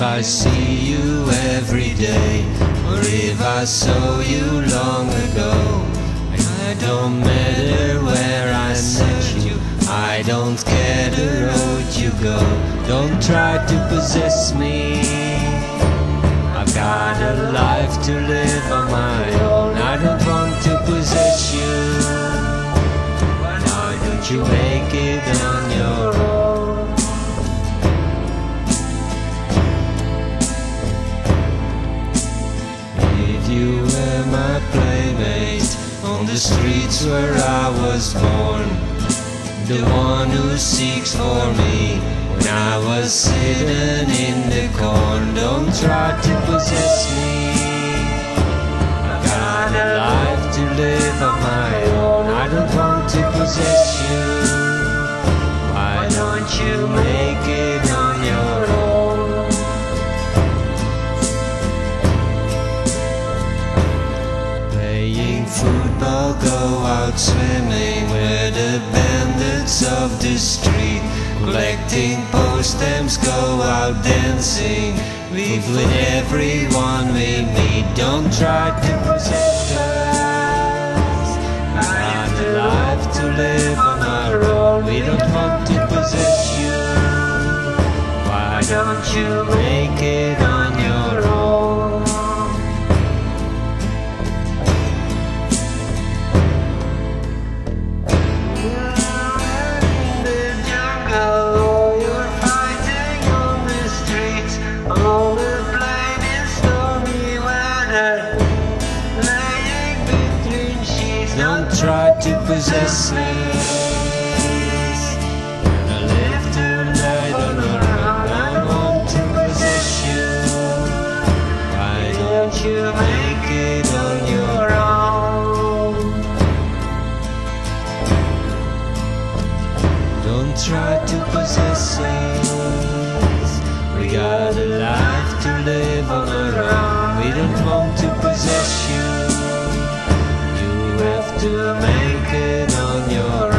if I see you every day, or if I saw you long ago. I don't matter where I met you, I don't care the road you go. Don't try to possess me. I've got a life to live on my own. I don't want to possess you. Why don't you make it on your own? Playmate on the streets where I was born, the one who seeks for me when I was sitting in the corn, don't try to Playing football, go out swimming with the bandits of the street. Collecting post stamps, go out dancing. Live with everyone we meet. Don't try to possess us. Got a life to live on our own. We don't want to possess you. Why don't you it on your own? Don't try to possess us. We got a life to live on our own. We don't want to walking on your